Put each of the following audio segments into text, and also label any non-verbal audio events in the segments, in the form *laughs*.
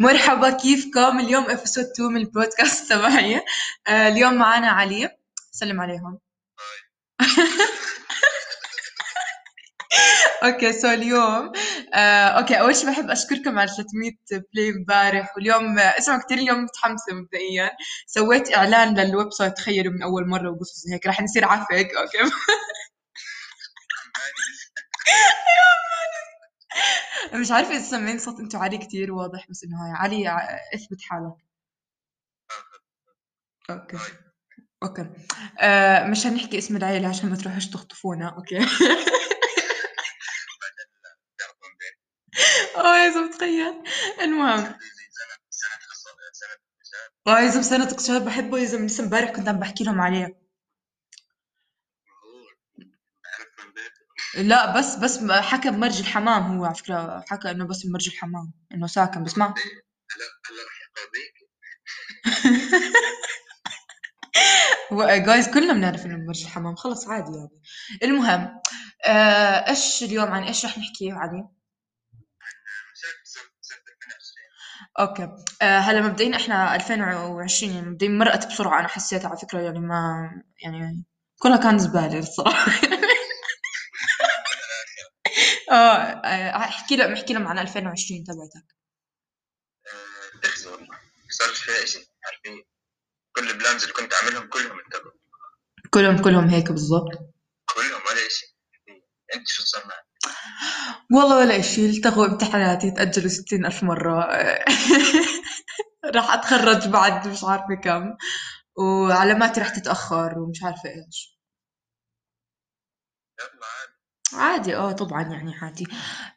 مرحبا كيفكم؟ اليوم episode 2 من البودكاست تبعي. آه اليوم معنا علي. سلم عليهم. *laughs* okay so اليوم آه، okay أول شيء بحب أشكركم على 300 play امبارح. واليوم اسمعوا كثير اليوم متحمسة مبدئيا. سويت إعلان لل website تخيلوا من أول مرة وقصص هيك. رح نصير عفق okay؟ *laughs* *laughs* مش عارفة إذا سمعين صوت أنتوا علي كثير واضح بس إنه هاي علي ع- إثبت حالك. okay. okay. آه مش هنحكي اسم العيلة عشان ما تروحوش تخطفونا okay. *laughs* آه يا زلمة تخيل. المهم. آه يا زلمة سنة اقتصاد بحبه يا زلمة. لسه امبارح كنت عم بحكي لهم عليه. لا بس بس حكى بمرج الحمام هو على فكرة. حكى إنه بس بمرج الحمام إنه ساكن بس ما هلا هلا رح يقاضيك جايز *laughs* كلنا بنعرف إنه بمرج الحمام. خلص عادي يعني. المهم آه إيش اليوم؟ عن إيش رح نحكي علي مشاكل سنة سنة 2020 أوكي. آه هلا مبدئيا إحنا 2020 يعني مبدئيا مرقت بسرعة. أنا حسيت على فكرة يعني ما يعني كلها كان زبالة الصراحة. *laughs* آه آه، احكي لهم احكي لهم عن 2020 تبعتك. تخزي والله صارش فيها اشي عارفين؟ كل البلانز اللي كنت عاملهم كلهم انتهوا كلهم كلهم هيك بالضبط. كلهم ولا إشي. أنت شو صار معك؟ والله ولا إشي التغوا امتحاناتي تأجلوا ستين ألف مرة. *laughs* راح أتخرج بعد مش عارفة كم. وعلاماتي راح تتأخر ومش عارفة إيش. يلا. عادي آه طبعا يعني عادي.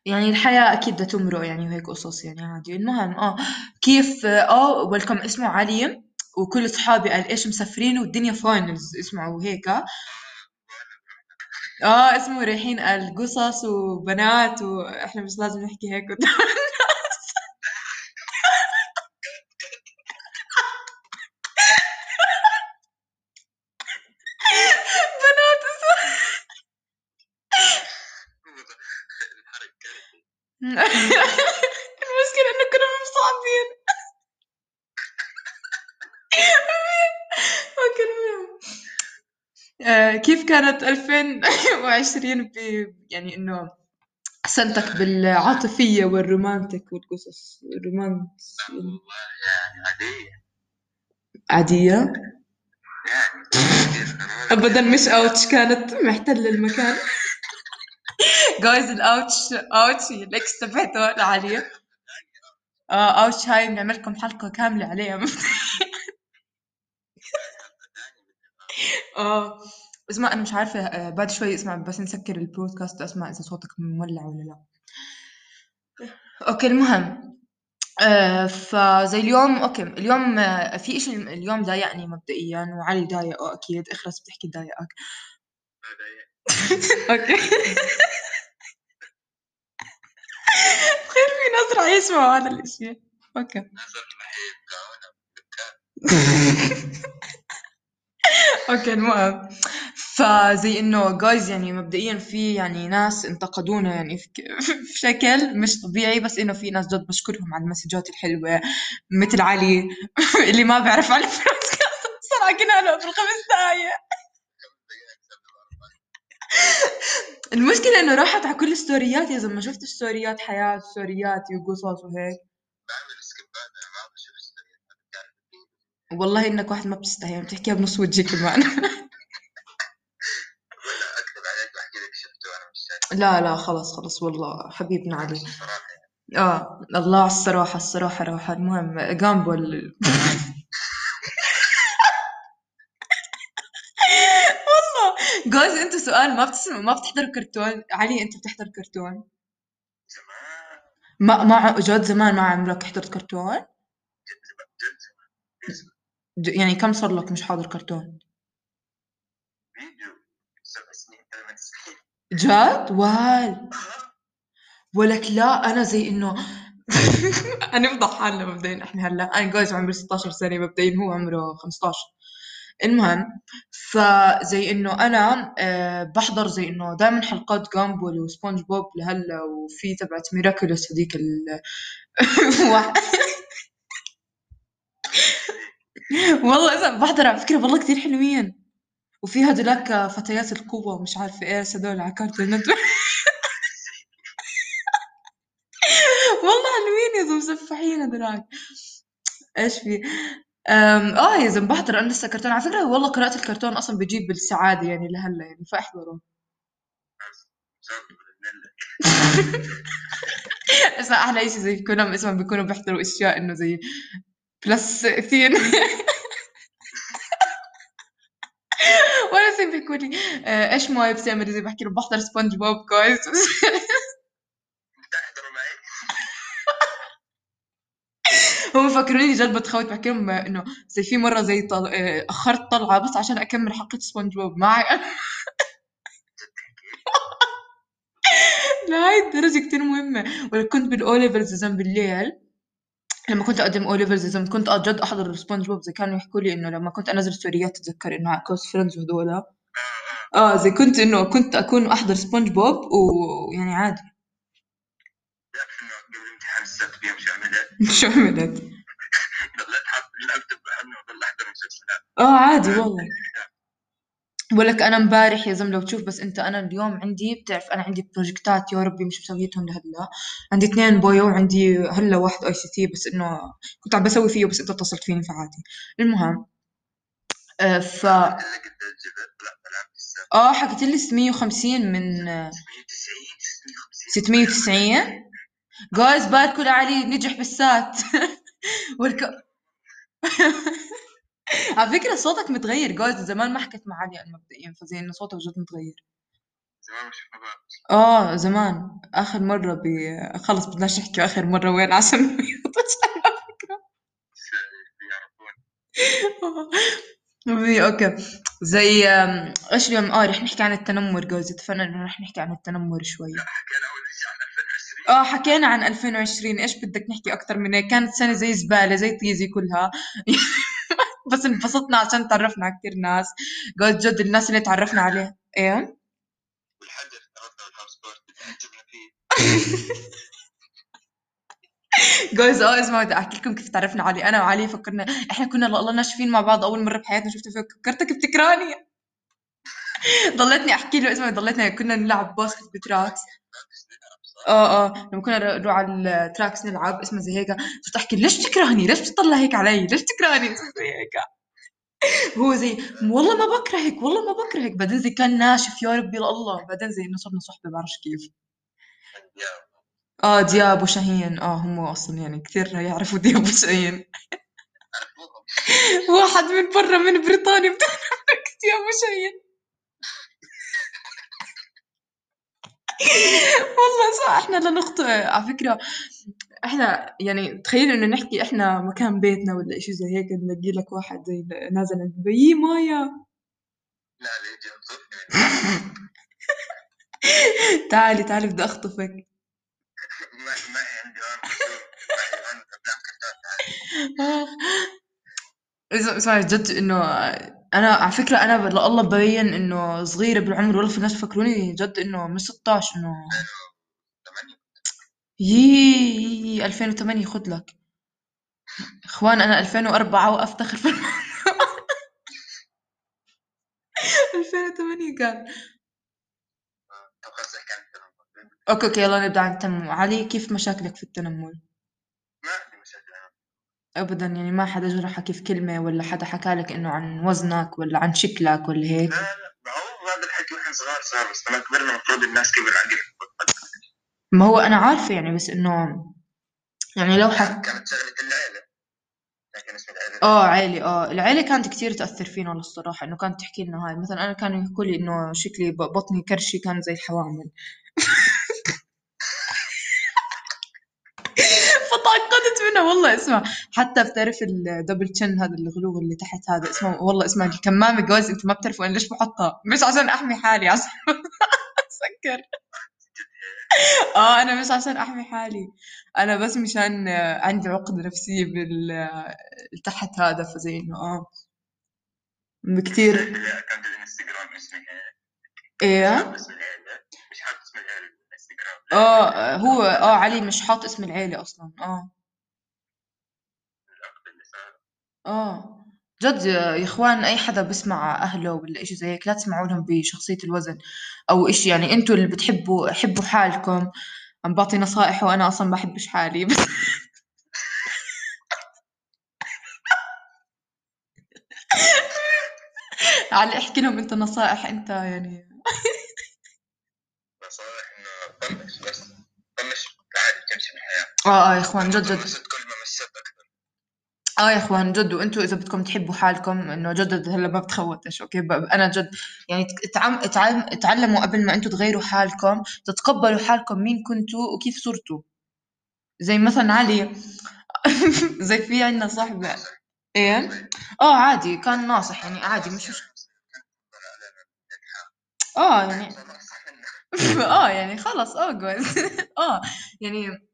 يعني الحياة أكيد بدها تمرق يعني وهيك قصص يعني عادي. المهم آه كيف آه ويلكم اسمه علي وكل أصحابي قال إيش مسافرين والدنيا فاينلز اسمعوا هيك. آه اسمه رايحين قال قصص وبنات وإحنا مش لازم نحكي هيك *laughs* الحرق كارثي المشكلة إنه كنا مصعبين أوكي المهم آه، كيف كانت 2020 ب يعني إنه سنتك بالعاطفية والرومانتك والقصص الرومانس يعني كيف أنا أبدا مش أوتش كانت محتلة المكان. جايز الأوتش أوتش الإكس تبعته لعلي آه أوتش هاي بنعمل لكم حلقة كاملة عليها. *laughs* آه. اسمع أنا مش عارفة آه، بعد شوي اسمع بس نسكر البودكاست اسمع إذا صوتك مولع ولا لا. أوكي المهم آه فزي اليوم أوكي اليوم آه في إشي اليوم ضايقني مبدئيا وعلي ضايقه أكيد اخرس بتحكي ضايقك. okay خير في ناس رح يسمعوا هذا الإشي. okay. *laughs* okay المهم. فزي إنه جايز يعني مبدئيا في يعني ناس انتقدونا يعني في ك- *laughs* في شكل مش طبيعي بس إنه في ناس جد بشكرهم على المسجات الحلوة مثل علي *laughs* اللي ما بيعرف على *laughs* البودكاست صار حكينا له بالخمس دقايق. المشكلة إنه راحت على كل الستوريات يا زلمة. شفت ستوريات حياة ستورياتي وقصص وهيك. ستوريات والله إنك واحد ما بتستحي عم تحكيها بنص وجهي كمان ولا أكذب عليك وأحكي لك شفته وأنا مش شايف لا لا خلص خلص والله حبيبنا علي. الصراحة آه الله على الصراحة الصراحة راحة المهم Gumball *laughs* والله. جوز أنتوا سؤال ما بتسمعوا ما بتحضروا كرتون؟ علي انت بتحضر كرتون؟ زمان. ما ما جد زمان ما عمرك حضرت كرتون؟ جد زمان. جد زمان. ج- يعني كم صار لك مش حاضر كرتون؟ فيديو جد؟ وال ولك لا أنا زي إنه *laughs* هنفضح حالنا مبدئيا. إحنا هلأ أنا جايز عمري 16 سنة مبدئيا هو عمره 15 المهم فزي إنه أنا آه، بحضر زي إنه دائما حلقات Gumball و SpongeBob لهلأ وفي تبعت Miraculous هذيك ال *laughs* والله إذا بحضر على فكرة والله كثير حلوين. وفي هدولاك فتيات القوة ومش عارفة إيش هدول على كارتون *laughs* والله حلوين يا زلمة مسفحين هدولاك إيش في؟ آه يا زلمة بحضر أنا لسه كرتون. على فكرة والله قراءة الكرتون أصلا بجيب السعادة يعني لهلا يعني فأحضره. *laughs* اسمع أحلى إشي زي كلهم اسمع بيكونوا بيحضروا أشياء إنه زي plus teen *laughs* زي بيقول لي آه، إيش ما بتعمل زي بحكي له بحضر سبونج بوب كويس تحضروا معي؟ *laughs* هم فاكريني جد بتخوت بحكي لهم إنه زي في مرة زي طل... آه، أخرت طلعة بس عشان أكمل حلقه سبونج بوب معي. *laughs* لهي الدرجة كتير مهمة. ولا كنت بال O Levels زمان بالليل. لما كنت أقدم O Levels زمان كنت آه جد أحضر سبونج بوب زي كانوا يحكوا لي إنه لما كنت انزل ستوريات تتذكر إنه على close friends وهدول. آه. زي كنت إنه كنت أكون أحضر سبونج بوب ويعني عادي. بيعرف إنه قبل امتحان ال SAT بيوم شو عملت؟ *laughs* شو عملت؟ *laughs* ضليت بحضني وضل أحضر مسلسلات. آه عادي والله. بقول لك أنا امبارح يا زلمة لو تشوف بس أنت أنا اليوم عندي بتعرف أنا عندي بروجكتات يا ربي مش مسويتهم لهلا. عندي اثنين bio وعندي هلا واحد ICT بس إنه كنت عم بسوي فيه بس أنت اتصلت فيني فعادي. المهم آه ف آه حكيت لي 650 من آه، 690 650 690 جايز باركوا لعلي نجح بالسات. *laughs* *laughs* *laughs* على فكرة صوتك متغير جايز زمان ما حكيت مع علي مبدئيا فزي إنه صوتك جد متغير. زمان ما شفنا بعض آه زمان. آخر مرة ب خلص بدناش نحكي آخر مرة وين عشان ما *laughs* على فكرة. *laughs* بس يعرفون أوكي. زي آم، إيش اليوم؟ آه رح نحكي عن التنمر جوز اتفقنا إنه رح نحكي عن التنمر شوي. حكينا أول شيء عن 2020 آه حكينا عن 2020 إيش بدك نحكي أكثر من هيك؟ كانت سنة زي زبالة زي طيزي كلها. بس انبسطنا عشان تعرفنا على كثير ناس. جوز جد الناس اللي تعرفنا عليه إيه؟ *laughs* جوز آه اسمعوا بدي أحكي لكم كيف تعرفنا علي. أنا وعلي فكرنا إحنا كنا الله ناشفين مع بعض أول مرة بحياتنا شفته فكرتك بتكراني *laughs* ضلتني أحكي له اسمعوا ضلتنا كنا نلعب basket ب Tracks آه آه. لما كنا نروح على ال Tracks نلعب اسمه زي هيك. صرت أحكي ليش بتكرهني ليش بتطلع هيك علي؟ ليش بتكرهني اسمه زي هيك. هو زي والله ما بكرهك والله ما بكرهك بعدين زي كان ناشف يا ربي لله. بعدين زي انه صرنا صحبة بعرفش كيف. آه دياب وشاهين. آه هم أصلا يعني كثير يعرفوا دياب وشاهين. *laughs* واحد من برا من بريطانيا بتعرف دياب وشاهين. *laughs* والله صح إحنا لنخطئ على فكرة إحنا يعني تخيل إنه نحكي إحنا مكان بيتنا ولا إشي زي هيك نلاقي لك واحد زي نازل عند بيي مايا. لا لا يجي ينصفني *laughs* تعالي تعالي بدي أخطفك. ما ما عندي هون رسوم معي هون افلام كرتون آه. اسمع اسمع جد إنه أنا على فكرة أنا والله ببين إنه صغيرة بالعمر والله في ناس فكروني جد إنه من 16 إنه 8 يي 2008 خد لك اخوان أنا 2004 وافتخر في الموضوع 2008 كان طب خلص احكي عن التنمر okay okay يلا نبدا عن التنمر علي كيف مشاكلك في التنمر ما ابدا يعني ما حدا جرحك كيف كلمة ولا حدا حكى لك إنه عن وزنك ولا عن شكلك ولا هيك؟ لا لا. ما هو هذا الحكي وإحنا صغار صار بس لما كبرنا المفروض الناس كبر عقل ما هو أنا عارفة يعني بس إنه يعني لو حك... كانت شغلة العيلة. اسم العيلة. آه عيلي آه. العيلة كانت كتير تأثر فينا للصراحة إنه كانت تحكي لنا هاي. مثلا أنا كانوا يحكوا لي إنه شكلي ب- بطني كرشي كان زي الحوامل. *laughs* فتعقدت منها والله اسمع حتى بتعرف الدبل تشن هذا الغلوغ اللي تحت هذا اسمه والله اسمع الكمامة جوز انت ما بتعرفوا أنا ليش بحطها. مش عشان أحمي حالي عشان *laughs* اسكر آه أنا مش عشان أحمي حالي. أنا بس مشان عندي عقدة نفسية بال تحت هذا فزي انه آه اسمه هيك إيه مش حاط اسم آه هو آه علي مش حاط اسم العيلة اللي صار آه. جد يا إخوان أي حدا بسمع أهله ولا إشي زي هيك لا تسمعوا لهم بشخصية الوزن أو إشي. يعني أنتوا اللي بتحبوا حبوا حالكم. عم بعطي نصائح وأنا أصلا بحبش حالي. بس *laughs* علي احكي لهم أنت نصائح أنت يعني. *laughs* بس طنش عادي تمشي بالحياة آه آه يا إخوان جد جد. آه يا إخوان جد وأنتوا إذا بدكم تحبوا حالكم إنه جد هلا ما بتخوتش أوكي؟ أنا جد يعني تعم تعم تعلموا قبل ما أنتوا تغيروا حالكم تتقبلوا حالكم مين كنتوا وكيف صرتوا. زي مثلا علي. *laughs* زي في عندنا ناصح إيه؟ آه عادي كان ناصح يعني عادي مش آه يعني *laughs* آه يعني خلص آه جوز. *laughs* آه يعني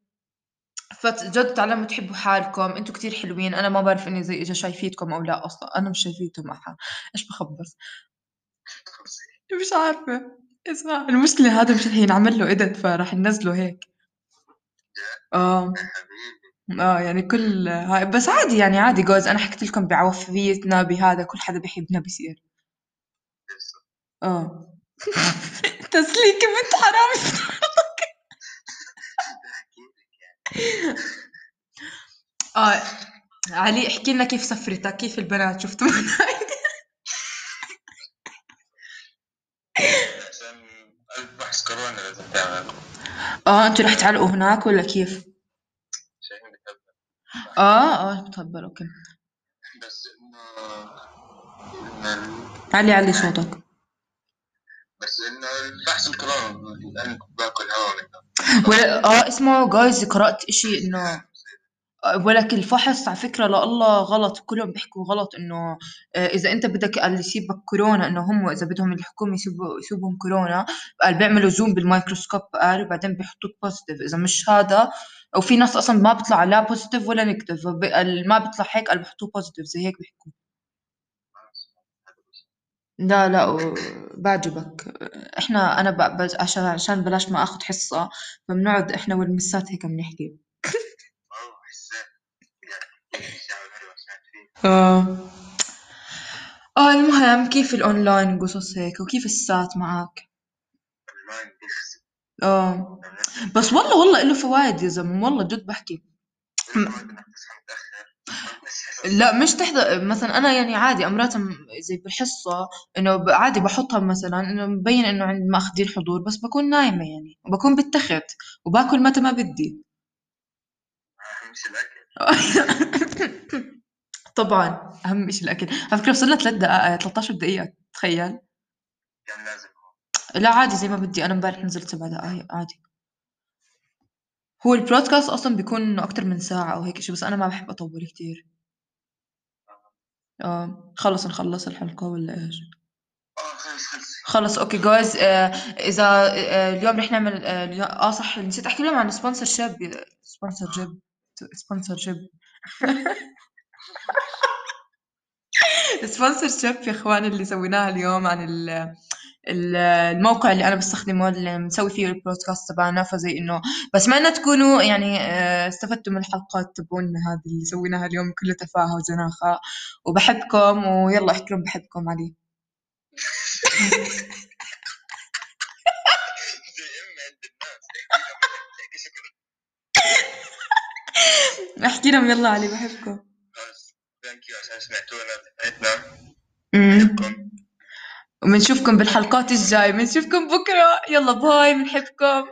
فجد تعلموا تحبوا حالكم أنتوا كتير حلوين أنا ما بعرف إني زي إجا شايفيتكم أو لا أصلا أنا مش شايفيتهم احد إيش بخبص؟ *laughs* مش عارفة. اسمع المشكلة هذا مش رح ينعمل له إيديت فراح ننزله هيك. آه. آه يعني كل هاي بس عادي يعني عادي جوز أنا حكيت لكم بعوفيتنا بهذا كل حدا بيحبنا بيصير. لسه آه. تسليكة بنت حرام آه علي احكي لنا كيف سفرتك كيف البنات شفتوا عشان بحث كورونا لازم تعمل. آه أنتوا رح تعلقوا هناك ولا كيف؟ شايفين بتهبل آه آه بتهبل أوكي. بس انه علي علي صوتك. بس إنه الفحص الكورونا أنا باكل هواء منه. ولا آه اسمعوا جايز قرأت إشي انه ولك الفحص على فكرة لله غلط كلهم بيحكوا غلط إنه آه، إذا أنت بدك قال يصيبك كورونا إنه هم إذا بدهم الحكومة يصيبوا يصيبهم كورونا قال بيعملوا zoom بالميكروسكوب قال وبعدين بيحطوك positive إذا مش هذا أو في ناس أصلا ما بيطلع لا positive ولا negative ما بيطلع هيك قال بيحطوه positive زي هيك بيحكوا. لا لا و- بعجبك. إحنا أنا ب... بس عشان عشان بلاش ما آخذ حصة فبنقعد إحنا والمسات هيك بنحكي. يعني الشعب فيه آه. آه المهم كيف الأونلاين قصص هيك وكيف ال SAT معك؟ أونلاين بيخزي آه. بس والله والله له فوائد يا زلمة والله جد بحكي. تصحى لا مش تحضر مثلا أنا يعني عادي امرات م- زي بالحصه إنه ب- عادي بحطها مثلا إنه مبين إنه عند مأخذين حضور بس بكون نايمة يعني وبكون بالتخت وباكل متى ما بدي. *laughs* مش الأكل. *laughs* طبعا أهم شيء الأكل. على فكرة وصلنا ثلاث دقائق 13 دقيقة تخيل. كان لازم. لا عادي زي ما بدي أنا امبارح نزلت سبع دقائق عادي. هو البودكاست أصلا بيكون أكتر من ساعة أو هيك شيء بس أنا ما بحب أطول كتير. آه. خلص نخلص الحلقة ولا إيش؟ آه خلص. خلص خلص أوكي جايز آه إذا آه اليوم رح نعمل آه, اليوم- آه صح نسيت أحكي لهم عن سبونسر شيب سبونسر جيب سبونسر جيب سبونسر شيب يا إخوان اللي سويناها اليوم عن ال- الموقع اللي أنا بستخدمه اللي مسوي فيه البودكاست تبعنا فزي إنه بس ما تكونوا يعني آه، استفدتوا من الحلقات تبعونا هذه اللي سويناها اليوم كلها تفاهة وزناخة. وبحبكم ويلا احكي لهم بحبكم علي. احكي لهم يلا علي بحبكم. Thank you عشان سمعتونا. بحبكم. وبنشوفكم بالحلقات الجاي بنشوفكم بكرة. يلا bye بنحبكم